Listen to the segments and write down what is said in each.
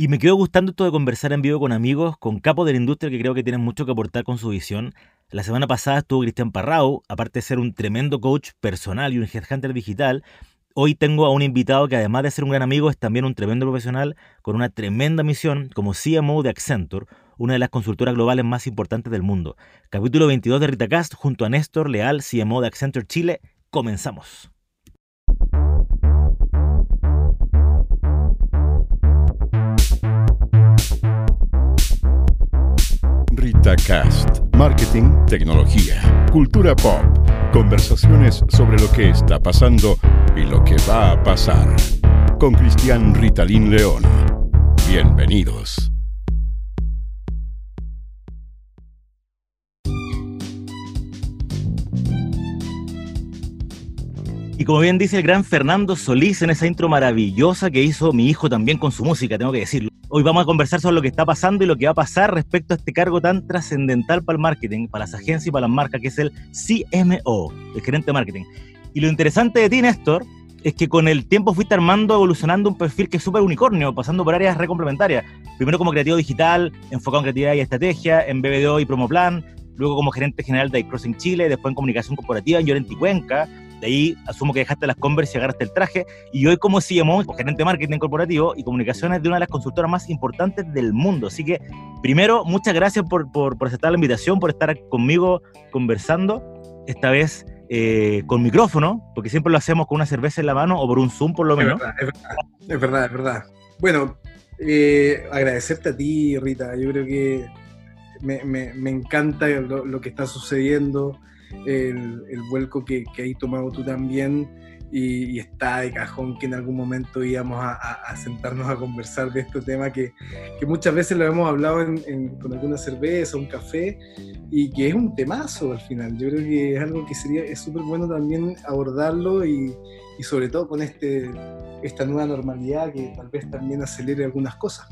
Y me quedó gustando esto de conversar en vivo con amigos, con capos de la industria que creo que tienen mucho que aportar con su visión. La semana pasada estuvo Cristian Parrao, aparte de ser un tremendo coach personal y un headhunter digital. Hoy tengo a un invitado que además de ser un gran amigo es también un tremendo profesional con una tremenda misión como CMO de Accenture, una de las consultoras globales más importantes del mundo. Capítulo 22 de Ritacast junto a Néstor Leal, CMO de Accenture Chile. Comenzamos. RitaCast. Marketing, tecnología, cultura pop, conversaciones sobre lo que está pasando y lo que va a pasar. Con Cristian Ritalín León. Bienvenidos. Y como bien dice el gran Fernando Solís en esa intro maravillosa que hizo mi hijo también con su música, tengo que decirlo. Hoy vamos a conversar sobre lo que está pasando y lo que va a pasar respecto a este cargo tan trascendental para el marketing, para las agencias y para las marcas, que es el CMO, el gerente de marketing. Y lo interesante de ti, Néstor, es que con el tiempo fuiste armando, evolucionando un perfil que es súper unicornio, pasando por áreas recomplementarias. Primero como creativo digital, enfocado en creatividad y estrategia, en BBDO y Promoplan, luego como gerente general de iCrossing Chile, después en comunicación corporativa en Llorenti Cuenca, de ahí asumo que dejaste las Converse y agarraste el traje. Y hoy como CMO, gerente de marketing corporativo y comunicaciones de una de las consultoras más importantes del mundo. Así que, primero, muchas gracias por, por, por aceptar la invitación, por estar conmigo conversando. Esta vez eh, con micrófono, porque siempre lo hacemos con una cerveza en la mano o por un Zoom por lo menos. Es verdad, es verdad, es verdad. Es verdad. Bueno, eh, agradecerte a ti, Rita. Yo creo que me, me, me encanta lo, lo, que está sucediendo el, el vuelco que, que has tomado tú también y, y, está de cajón que en algún momento íbamos a, a, a sentarnos a conversar de este tema que, que muchas veces lo hemos hablado en, en, con alguna cerveza, un café y que es un temazo al final. Yo creo que es algo que sería es súper bueno también abordarlo y, y sobre todo con este, esta nueva normalidad que tal vez también acelere algunas cosas.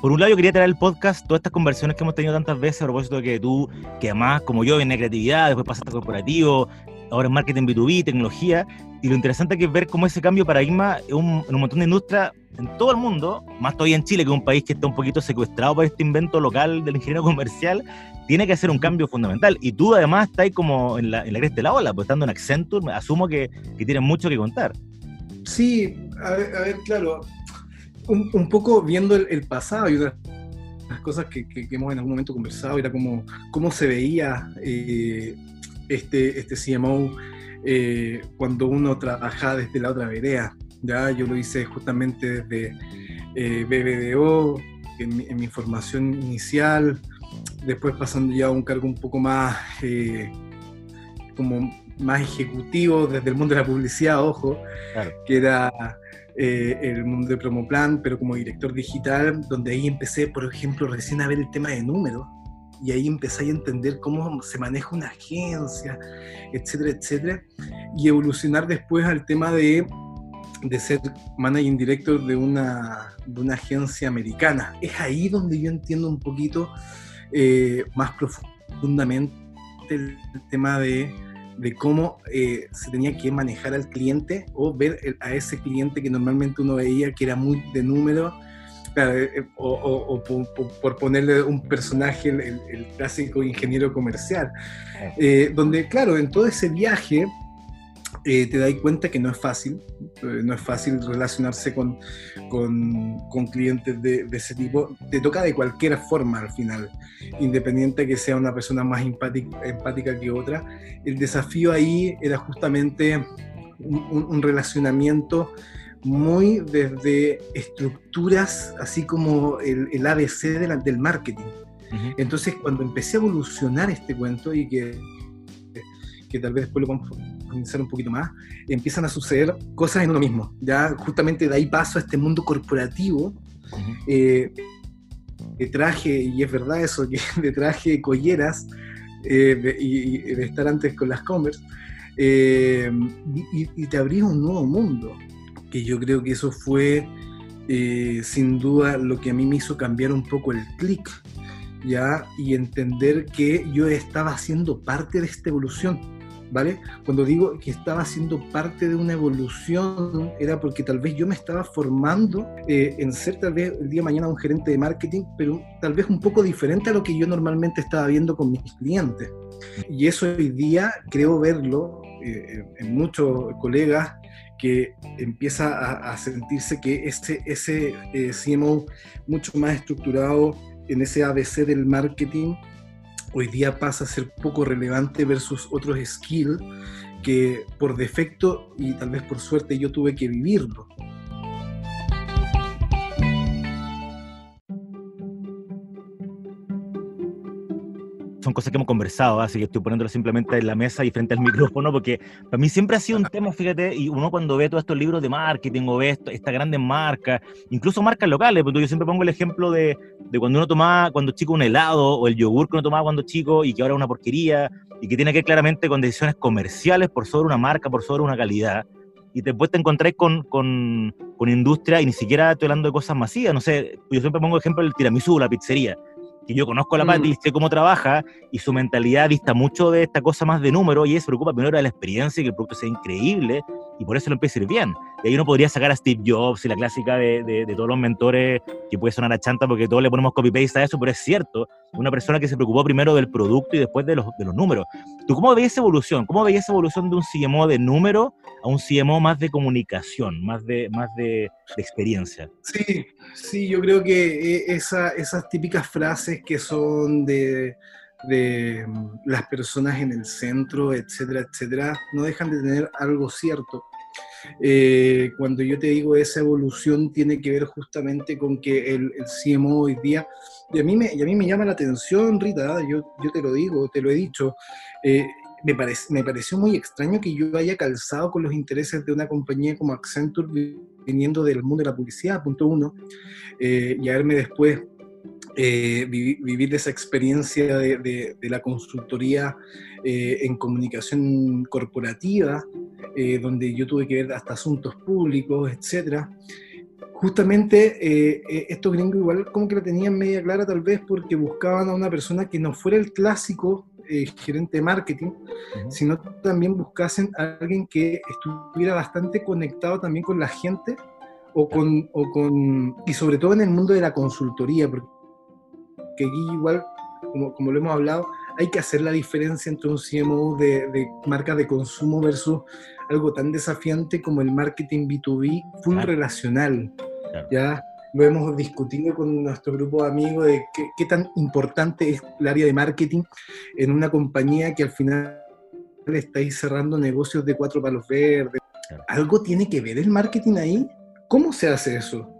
Por un lado, yo quería traer el podcast, todas estas conversaciones que hemos tenido tantas veces a propósito de que tú, que además, como yo, viene de creatividad, después pasaste a corporativo, ahora en marketing B2B, tecnología, y lo interesante que es ver cómo ese cambio de paradigma en un, en un montón de industrias en todo el mundo, más todavía en Chile, que es un país que está un poquito secuestrado por este invento local del ingeniero comercial, tiene que hacer un cambio fundamental. Y tú además estás ahí como en la, en la cresta de la ola, pues estando en Accenture, asumo que, que tienes mucho que contar. Sí, a ver, a ver claro, un, un, poco viendo el, el, pasado y de las cosas que, que, que, hemos en algún momento conversado era como cómo se veía eh, este, este CMO eh, cuando uno trabajaba desde la otra vereda. ¿ya? Yo lo hice justamente desde eh, BBDO, en mi, en mi, formación inicial, después pasando ya a un cargo un poco más eh, como más ejecutivo desde el mundo de la publicidad, ojo, claro. que era eh, el mundo de Promoplan, pero como director digital, donde ahí empecé, por ejemplo, recién a ver el tema de números, y ahí empecé a entender cómo se maneja una agencia, etcétera, etcétera, y evolucionar después al tema de, de ser managing director de una, de una agencia americana. Es ahí donde yo entiendo un poquito eh, más profundamente el tema de de cómo eh, se tenía que manejar al cliente o ver a ese cliente que normalmente uno veía que era muy de número, claro, eh, o, o, o por, por, ponerle un personaje, el, el clásico ingeniero comercial, eh, donde, claro, en todo ese viaje eh, te das cuenta que no es fácil, eh, no es fácil relacionarse con, con, con clientes de, de, ese tipo. Te toca de cualquier forma al final, independiente que sea una persona más empática, empática que otra. El desafío ahí era justamente un, un relacionamiento muy desde estructuras, así como el, el ABC de la, del marketing. Uh -huh. Entonces, cuando empecé a evolucionar este cuento y que, que tal vez después lo profundizar un poquito más, empiezan a suceder cosas en uno mismo. Ya justamente de ahí paso a este mundo corporativo. Uh -huh. eh, de traje, y es verdad eso, que de traje colleras eh, de, y, de estar antes con las Converse, eh, y, y, te abrís un nuevo mundo que yo creo que eso fue eh, sin duda lo que a mí me hizo cambiar un poco el clic, ¿ya? Y entender que yo estaba haciendo parte de esta evolución, ¿vale? Cuando digo que estaba haciendo parte de una evolución, era porque tal vez yo me estaba formando eh, en ser tal vez el día de mañana un gerente de marketing, pero tal vez un poco diferente a lo que yo normalmente estaba viendo con mis clientes. Y eso hoy día creo verlo eh, en muchos colegas que empieza a, a sentirse que ese, ese eh, CMO mucho más estructurado en ese ABC del marketing hoy día pasa a ser poco relevante versus otros skills que por defecto y tal vez por suerte yo tuve que vivirlo. Son cosas que hemos conversado, así que estoy poniéndolo simplemente en la mesa y frente al micrófono, porque para mí siempre ha sido un tema, fíjate, y uno cuando ve todos estos libros de marketing o ve estas grandes marcas, incluso marcas locales, porque yo siempre pongo el ejemplo de, de, cuando uno tomaba cuando chico un helado o el yogur que uno tomaba cuando chico y que ahora es una porquería y que tiene que ver claramente con decisiones comerciales por sobre una marca, por sobre una calidad. Y después te encontráis con, con, con industria y ni siquiera estoy hablando de cosas masivas. No sé, yo siempre pongo el ejemplo del tiramisú, la pizzería que yo conozco a la Pati, mm. sé cómo trabaja y su mentalidad dista mucho de esta cosa más de número y ella se preocupa primero de la experiencia y que el producto sea increíble y por eso lo empieza a ir bien. Y ahí uno podría sacar a Steve Jobs y la clásica de, de, de todos los mentores que puede sonar a chanta porque todos le ponemos copy-paste a eso, pero es cierto, una persona que se preocupó primero del producto y después de los, de los números. ¿Tú cómo veías esa evolución? ¿Cómo veías esa evolución de un CMO de número a un CMO más de comunicación, más de, más de, de experiencia? Sí, sí, yo creo que eh, esa, esas típicas frases que son de, de las personas en el centro, etcétera, etcétera, no dejan de tener algo cierto. Eh, cuando yo te digo esa evolución tiene que ver justamente con que el, el CMO hoy día, y a, mí me, y a mí me llama la atención, Rita, yo, yo te lo digo, te lo he dicho, eh, me, parece, me pareció muy extraño que yo haya calzado con los intereses de una compañía como Accenture viniendo del mundo de la publicidad, punto uno, eh, y haberme después eh, vivir esa experiencia de, de, de la consultoría eh, en comunicación corporativa, eh, donde yo tuve que ver hasta asuntos públicos, etc. Justamente eh, estos gringos igual como que la tenían media clara tal vez porque buscaban a una persona que no fuera el clásico gerente de marketing, uh -huh. sino también buscasen a alguien que estuviera bastante conectado también con la gente o con, o con, y sobre todo en el mundo de la consultoría, porque que aquí igual, como, como, lo hemos hablado, hay que hacer la diferencia entre un CMO de, de marcas de consumo versus algo tan desafiante como el marketing B2B full claro. relacional. Claro. Ya lo hemos discutido con nuestro grupo de amigos de qué, qué, tan importante es el área de marketing en una compañía que al final estáis cerrando negocios de cuatro palos verdes. Claro. ¿Algo tiene que ver el marketing ahí? ¿Cómo se hace eso?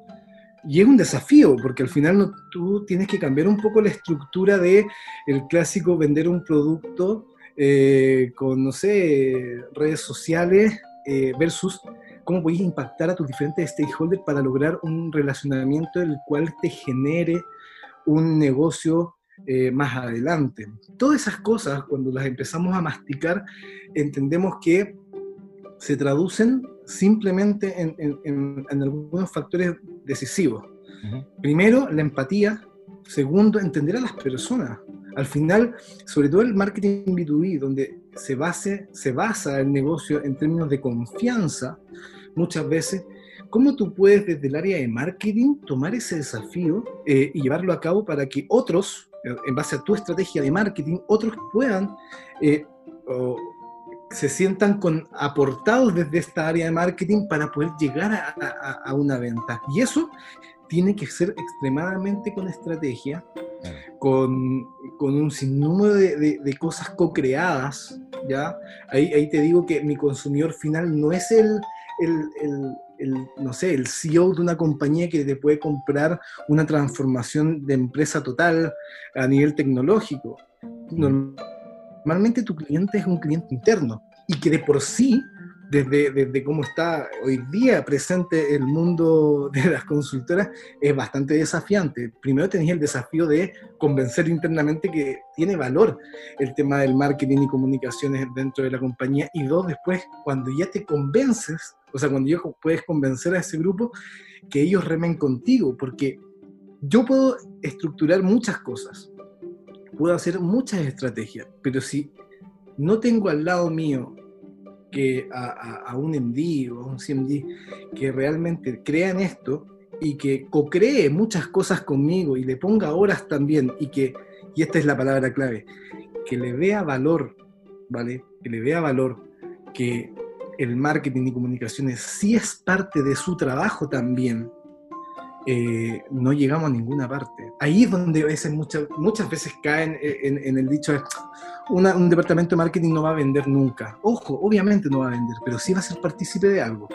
Y es un desafío, porque al final tú tienes que cambiar un poco la estructura de clásico vender un producto eh, con, no sé, redes sociales eh, versus cómo puedes impactar a tus diferentes stakeholders para lograr un relacionamiento el cual te genere un negocio eh, más adelante. Todas esas cosas, cuando las empezamos a masticar, entendemos que se traducen simplemente en, en, en algunos factores decisivos. Uh -huh. Primero, la empatía. Segundo, entender a las personas. Al final, sobre todo el marketing B2B, donde se, base, se basa el negocio en términos de confianza, muchas veces, ¿cómo tú puedes desde el área de marketing tomar ese desafío eh, y llevarlo a cabo para que otros, en base a tu estrategia de marketing, otros puedan eh, o, se sientan con, aportados desde esta área de marketing para poder llegar a, una venta. Y eso tiene que ser extremadamente con estrategia, con, con, un sinnúmero de, de, cosas co-creadas, ¿ya? Ahí, ahí, te digo que mi consumidor final no es el, el, el, el, no sé, el CEO de una compañía que te puede comprar una transformación de empresa total a nivel tecnológico. Normalmente tu cliente es un cliente interno y que de por sí, desde, desde cómo está hoy día presente el mundo de las consultoras, es bastante desafiante. Primero tenés el desafío de convencer internamente que tiene valor el tema del marketing y comunicaciones dentro de la compañía. Y dos, después, cuando ya te convences, o sea, cuando ya puedes convencer a ese grupo, que ellos remen contigo, porque yo puedo estructurar muchas cosas, puedo hacer muchas estrategias, pero si no tengo al lado mío que a, un MD o a un CMD que realmente crea en esto y que co-cree muchas cosas conmigo y le ponga horas también y que, y esta es la palabra clave, que le vea valor, ¿vale? Que le vea valor, que el marketing y comunicaciones sí es parte de su trabajo también, eh, no llegamos a ninguna parte. Ahí es donde veces, muchas, muchas veces caen en, el dicho, un departamento de marketing no va a vender nunca. Ojo, obviamente no va a vender, pero sí va a ser partícipe de algo.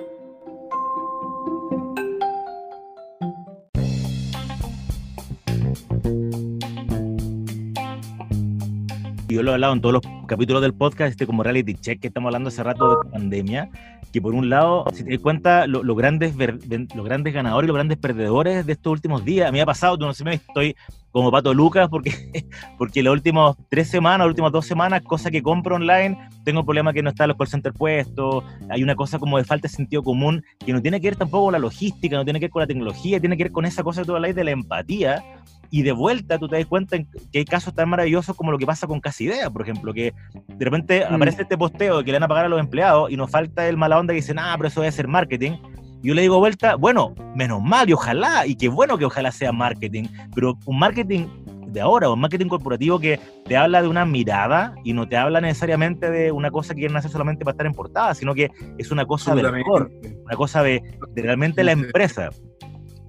Yo lo he hablado en todos los capítulos del podcast, este como reality check que estamos hablando hace rato de pandemia, que por un lado, si te das cuenta, los grandes, los grandes ganadores y los grandes perdedores de estos últimos días, a mí me ha pasado, tú no sé, me estoy como Pato Lucas, porque, porque las últimas tres semanas, las últimas dos semanas, cosas que compro online, tengo un problema que no está los call puestos, hay una cosa como de falta de sentido común, que no tiene que ver tampoco con la logística, no tiene que ver con la tecnología, tiene que ver con esa cosa que tú habláis de la empatía, y de vuelta tú te das cuenta que hay casos tan maravillosos como lo que pasa con Casi Idea, por ejemplo, que de repente mm. aparece este posteo de que le van a pagar a los empleados y nos falta el mala onda que dice, ah, pero eso debe ser marketing. Y yo le digo vuelta, bueno, menos mal y ojalá, y qué bueno que ojalá sea marketing, pero un marketing de ahora, un marketing corporativo que te habla de una mirada y no te habla necesariamente de una cosa que quieren hacer solamente para estar en portada, sino que es una cosa del mejor, una cosa de, de realmente la empresa.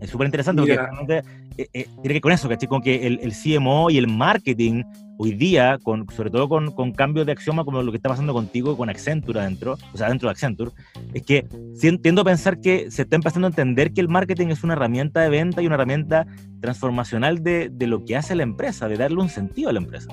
Es súper interesante porque eh, eh, tiene que con eso, ¿cachai? Con que el, el, CMO y el marketing hoy día, con, sobre todo con, con, cambios de axioma como lo que está pasando contigo con Accenture adentro, o sea, dentro de Accenture, es que pensar que se está empezando a entender que el marketing es una herramienta de venta y una herramienta transformacional de, de lo que hace la empresa, de darle un sentido a la empresa.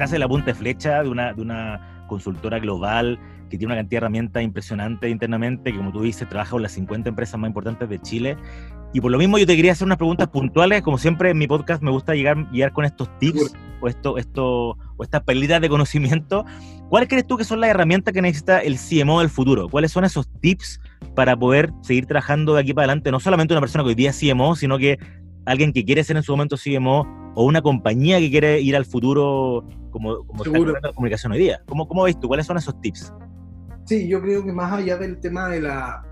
estás en la punta de flecha de una, de una consultora global que tiene una cantidad de herramientas impresionantes internamente, que como tú dices, trabaja con las 50 empresas más importantes de Chile. Y por lo mismo yo te quería hacer unas preguntas puntuales, como siempre en mi podcast me gusta llegar, llegar con estos tips o, esto, esto, o estas pérdidas de conocimiento. ¿Cuáles crees tú que son las herramientas que necesita el CMO del futuro? ¿Cuáles son esos tips para poder seguir trabajando de aquí para adelante? No solamente una persona que hoy día es CMO, sino que alguien que quiere ser en su momento CMO o una compañía que quiere ir al futuro como, como está comunicación hoy día. ¿Cómo, ¿Cómo ves tú? ¿Cuáles son esos tips? Sí, yo creo que más allá del tema de la...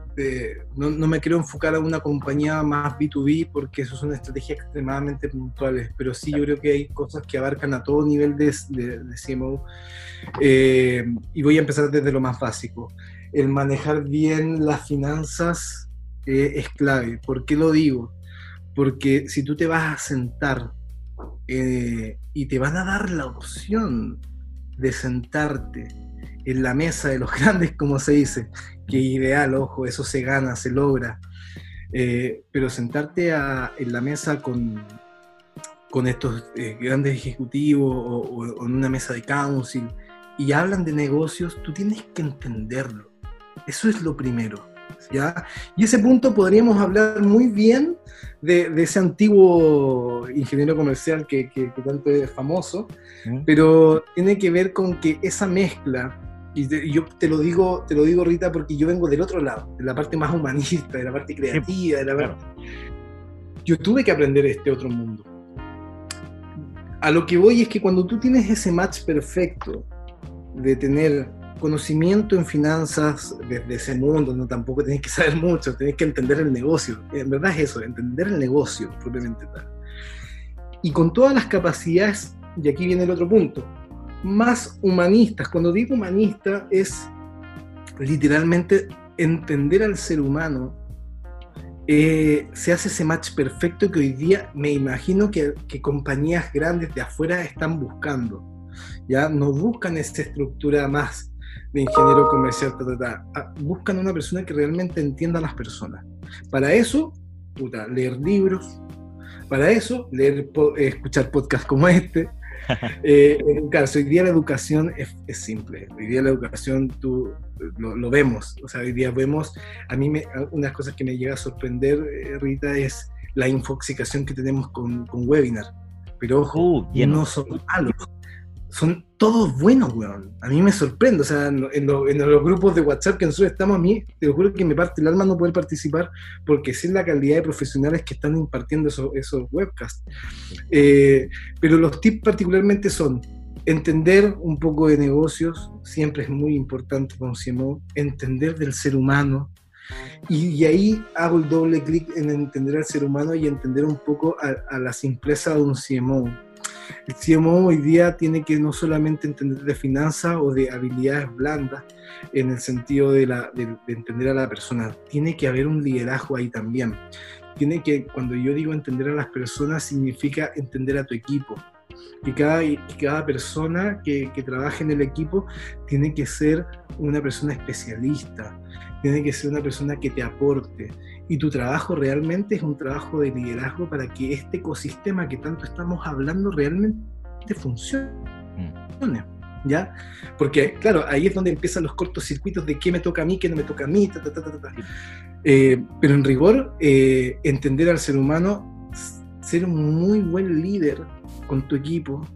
no, no, me quiero enfocar a una compañía más B2B porque eso son estrategias extremadamente puntuales, pero sí yo creo que hay cosas que abarcan a todo nivel de, de, CMO. Eh, y voy a empezar desde lo más básico. El manejar bien las finanzas eh, es clave. ¿Por qué lo digo? Porque si tú te vas a sentar eh, y te van a dar la opción de sentarte en la mesa de los grandes, como se dice, que ideal, ojo, eso se gana, se logra, eh, pero sentarte en la mesa con, con estos eh, grandes ejecutivos o, en una mesa de council y hablan de negocios, tú tienes que entenderlo. Eso es lo primero. ¿ya? Y ese punto podríamos hablar muy bien de, ese antiguo ingeniero comercial que, tanto es famoso, pero tiene que ver con que esa mezcla, y, yo te lo digo, te lo digo Rita, porque yo vengo del otro lado, de la parte más humanista, de la parte creativa, de la parte... Yo tuve que aprender este otro mundo. A lo que voy es que cuando tú tienes ese match perfecto de tener conocimiento en finanzas desde ese mundo, no tampoco tenés que saber mucho, tenés que entender el negocio. En verdad es eso, entender el negocio propiamente tal. Y con todas las capacidades, y aquí viene el otro punto, más humanistas. Cuando digo humanista es literalmente entender al ser humano. Eh, se hace ese match perfecto que hoy día me imagino que, que compañías grandes de afuera están buscando. Ya no buscan esta estructura más de ingeniero comercial, ah, buscan una persona que realmente entienda a las personas. Para eso, puta, leer libros, para eso, leer, escuchar podcasts como este, eh, hoy día la educación es, simple. Hoy día la educación tú lo, vemos. O sea, hoy día vemos, a mí me, unas cosas que me llega a sorprender, eh, Rita, es la infoxicación que tenemos con, con webinar. Pero ojo, uh, no son malos son todos buenos, weón. A mí me sorprende, o sea, en, los grupos de WhatsApp que nosotros estamos, a mí, te juro que me parte el alma no poder participar porque sé la calidad de profesionales que están impartiendo esos, webcasts. Eh, pero los tips particularmente son entender un poco de negocios, siempre es muy importante con CMO, entender del ser humano, y, ahí hago el doble clic en entender al ser humano y entender un poco a, a la simpleza de un CMO el CMO hoy día tiene que no solamente entender de finanzas o de habilidades blandas en el sentido de, la, de, entender a la persona, tiene que haber un liderazgo ahí también. Tiene que, cuando yo digo entender a las personas, significa entender a tu equipo, que cada, cada persona que, que, trabaje en el equipo tiene que ser una persona especialista, tiene que ser una persona que te aporte. Y tu trabajo realmente es un trabajo de liderazgo para que este ecosistema que tanto estamos hablando realmente funcione. ¿Ya? Porque, claro, ahí es donde empiezan los cortocircuitos de qué me toca a mí, qué no me toca a mí, eh, pero en rigor, eh, entender al ser humano, ser un muy buen líder con tu equipo,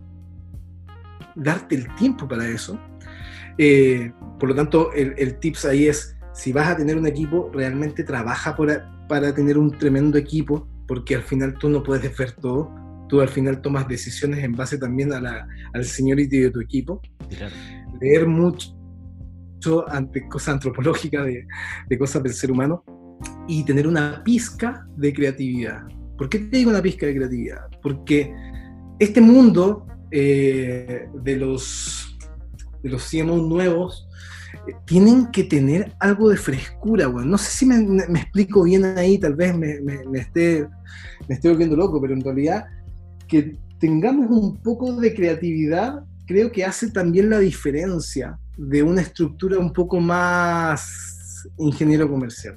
darte el tiempo para eso. Eh, por lo tanto, el, el tips ahí es si vas a tener un equipo, realmente trabaja para tener un tremendo equipo, porque al final tú no puedes ver todo, tú al final tomas decisiones en base también a la, al seniority de tu equipo. Leer mucho ante cosas antropológicas, de, de, cosas del ser humano, y tener una pizca de creatividad. ¿Por qué te digo una pizca de creatividad? Porque este mundo eh, de los de los CMO nuevos tienen que tener algo de frescura, weón. No sé si me, explico bien ahí, tal vez me, esté, me esté volviendo loco, pero en realidad que tengamos un poco de creatividad creo que hace también la diferencia de una estructura un poco más ingeniero comercial.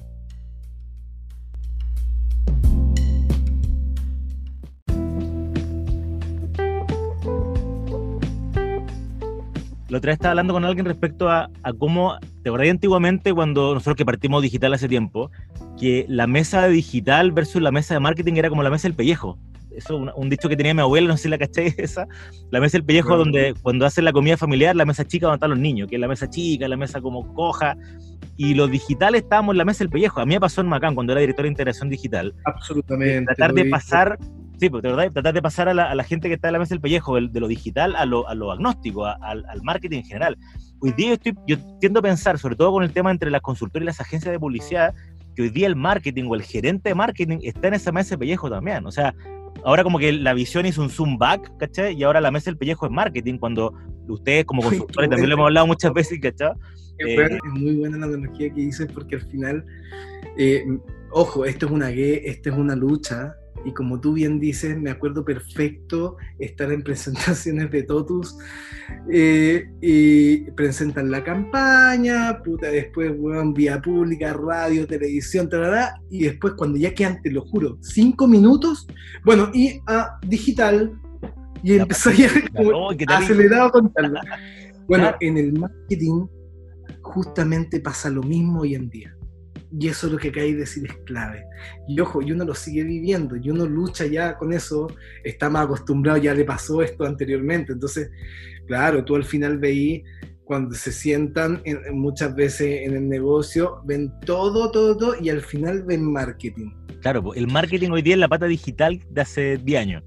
La otra vez estaba hablando con alguien respecto a, cómo, te acordás antiguamente cuando nosotros que partimos digital hace tiempo, que la mesa de digital versus la mesa de marketing era como la mesa del pellejo. Eso un, un dicho que tenía mi abuela, no sé si la caché esa. La mesa del pellejo donde cuando hacen la comida familiar, la mesa chica donde están los niños, que es la mesa chica, la mesa como coja. Y los digitales estábamos en la mesa del pellejo. A mí me pasó en Macán cuando era director de integración digital. Absolutamente. Tratar de pasar Sí, pues de verdad, tratar de pasar a la, gente que está en la mesa del pellejo, de, lo digital a lo, a lo agnóstico, al, marketing en general. Hoy día yo, estoy, yo tiendo a pensar, sobre todo con el tema entre las consultoras y las agencias de publicidad, que hoy día el marketing o el gerente de marketing está en esa mesa del pellejo también. O sea, ahora como que la visión hizo un zoom back, ¿cachai? Y ahora la mesa del pellejo es marketing, cuando ustedes como consultores también lo hemos hablado muchas veces, ¿cachai? Eh, es muy buena la analogía que dices porque al final, eh, ojo, esto es una esto es una lucha y como tú bien dices, me acuerdo perfecto estar en presentaciones de Totus eh, y presentan la campaña, puta, después, weón, vía pública, radio, televisión, tarará, y después cuando ya quedan, te lo juro, cinco minutos, bueno, y a digital, y empezó ya como acelerado con tal. Bueno, en el marketing justamente pasa lo mismo hoy en día. Y eso es lo que hay que decir es clave. Y ojo, y uno lo sigue viviendo, y uno lucha ya con eso, está más acostumbrado, ya le pasó esto anteriormente. Entonces, claro, tú al final veí cuando se sientan muchas veces en el negocio, ven todo, todo, todo, y al final ven marketing. Claro, el marketing hoy día es la pata digital de hace 10 años.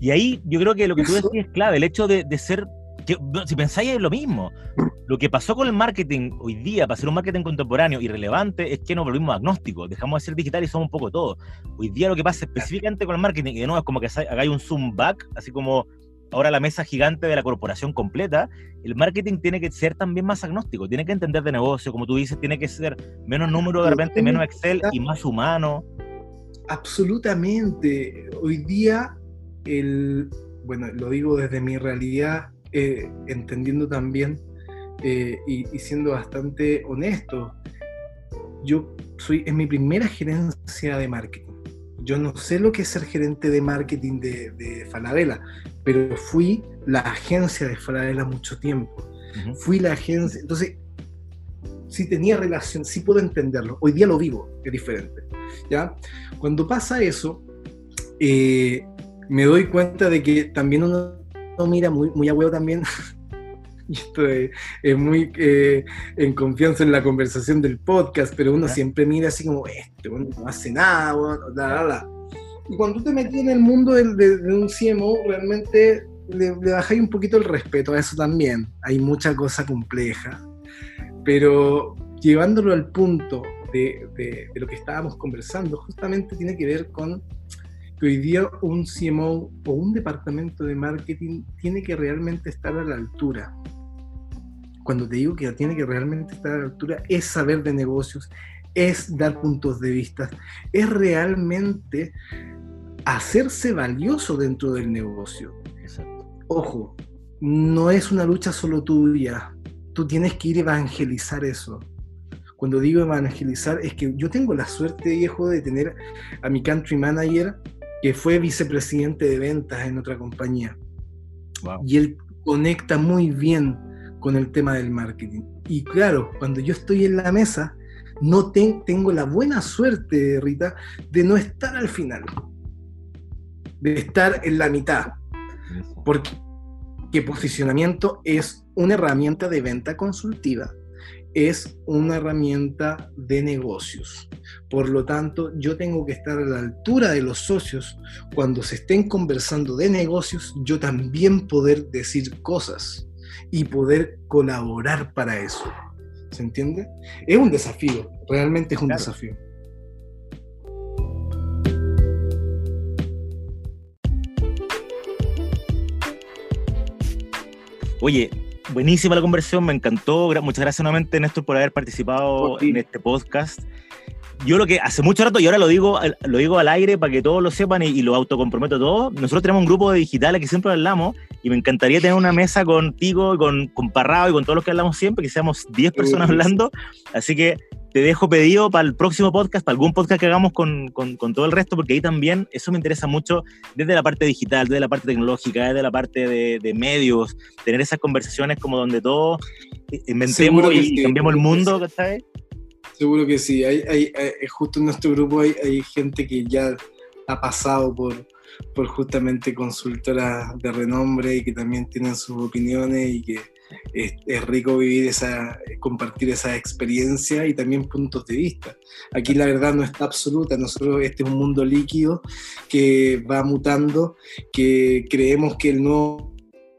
Y ahí yo creo que lo que tú decís es clave, el hecho de, de ser si pensáis es lo mismo. Lo que pasó con el marketing hoy día, para ser un marketing contemporáneo y relevante, es que nos volvimos agnósticos, dejamos de ser digital y somos un poco todo. Hoy día lo que pasa específicamente con el marketing, y de nuevo es como que hagáis un zoom back, así como ahora la mesa gigante de la corporación completa, el marketing tiene que ser también más agnóstico, tiene que entender de negocio, como tú dices, tiene que ser menos número de repente, menos Excel y más humano. Absolutamente. Hoy día, el, bueno, lo digo desde mi realidad, eh, entendiendo también eh, y, siendo bastante honesto, yo soy en mi primera gerencia de marketing. Yo no sé lo que es ser gerente de marketing de, de Falabella, pero fui la agencia de Falabella mucho tiempo. Fui la agencia, entonces sí tenía relación, sí puedo entenderlo. Hoy día lo vivo, es diferente. ¿ya? Cuando pasa eso, eh, me doy cuenta de que también uno, mira muy, muy a huevo también. y esto es, muy eh, en confianza en la conversación del podcast, pero uno siempre mira así como, este, no hace nada, bueno, Y cuando te metí en el mundo de, un CMO, realmente le, le bajáis un poquito el respeto a eso también. Hay mucha cosa compleja. Pero llevándolo al punto de, lo que estábamos conversando justamente tiene que ver con que hoy día un CMO o un departamento de marketing tiene que realmente estar a la altura. Cuando te digo que tiene que realmente estar a la altura, es saber de negocios, es dar puntos de vista, es realmente hacerse valioso dentro del negocio. Ojo, no es una lucha solo tuya, tú tienes que ir a evangelizar eso cuando digo evangelizar, es que yo tengo la suerte, viejo, de tener a mi country manager que fue vicepresidente de ventas en otra compañía. Y él conecta muy bien con el tema del marketing. Y claro, cuando yo estoy en la mesa, no tengo la buena suerte, Rita, de no estar al final, de estar en la mitad. Porque posicionamiento es una herramienta de venta consultiva es una herramienta de negocios. Por lo tanto, yo tengo que estar a la altura de los socios cuando se estén conversando de negocios, yo también poder decir cosas y poder colaborar para eso. ¿Se entiende? Es un desafío, realmente es un desafío. Oye, buenísima la conversación, me encantó. Muchas gracias nuevamente, Néstor, por haber participado en este podcast. Yo lo que hace mucho rato, y ahora lo digo, lo digo al aire para que todos lo sepan y, lo autocomprometo todo, nosotros tenemos un grupo de digitales que siempre hablamos y me encantaría tener una mesa contigo, con, con Parrado y con todos los que hablamos siempre, que seamos 10 personas hablando. Así que te dejo pedido para el próximo podcast, para algún podcast que hagamos con, con, todo el resto, porque ahí también eso me interesa mucho desde la parte digital, desde la parte tecnológica, desde la parte de, de medios, tener esas conversaciones como donde todos inventemos y cambiemos el mundo, ¿sabes? Seguro que sí. Hay, hay, justo en nuestro grupo hay, hay gente que ya ha pasado por, por justamente consultoras de renombre y que también tienen sus opiniones y que es, rico vivir esa, compartir esa experiencia y también puntos de vista. Aquí la verdad no está absoluta, nosotros este es un mundo líquido que va mutando, que creemos que el nuevo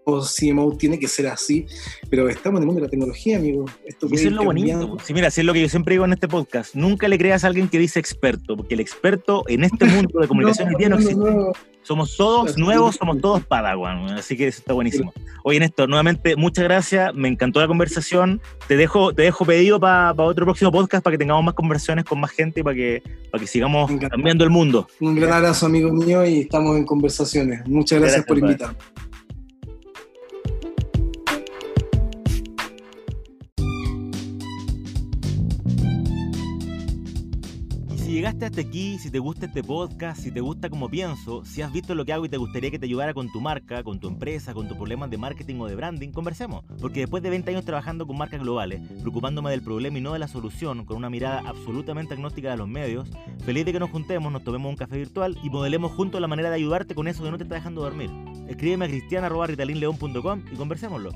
CMO tiene que ser así, pero estamos en el mundo de la tecnología, amigo. Esto y eso es lo bonito. Sí, mira, así es lo que yo siempre digo en este podcast. Nunca le creas a alguien que dice experto, porque el experto en este mundo de comunicación no, no, no existe. Somos todos nuevos, somos todos Padawan, así que eso está buenísimo. Oye, Néstor, nuevamente, muchas gracias, me encantó la conversación. Te dejo, te dejo pedido para otro próximo podcast para que tengamos más conversaciones con más gente y para que, para que sigamos cambiando el mundo. Un gran abrazo, amigo mío, y estamos en conversaciones. Muchas gracias, por invitarme. Llegaste hasta aquí, si te gusta este podcast, si te gusta como pienso, si has visto lo que hago y te gustaría que te ayudara con tu marca, con tu empresa, con tus problemas de marketing o de branding, conversemos. Porque después de 20 años trabajando con marcas globales, preocupándome del problema y no de la solución, con una mirada absolutamente agnóstica de los medios, feliz de que nos juntemos, nos tomemos un café virtual y modelemos juntos la manera de ayudarte con eso que no te está dejando dormir. Escríbeme a cristiana.ritalinleon.com y conversémoslo.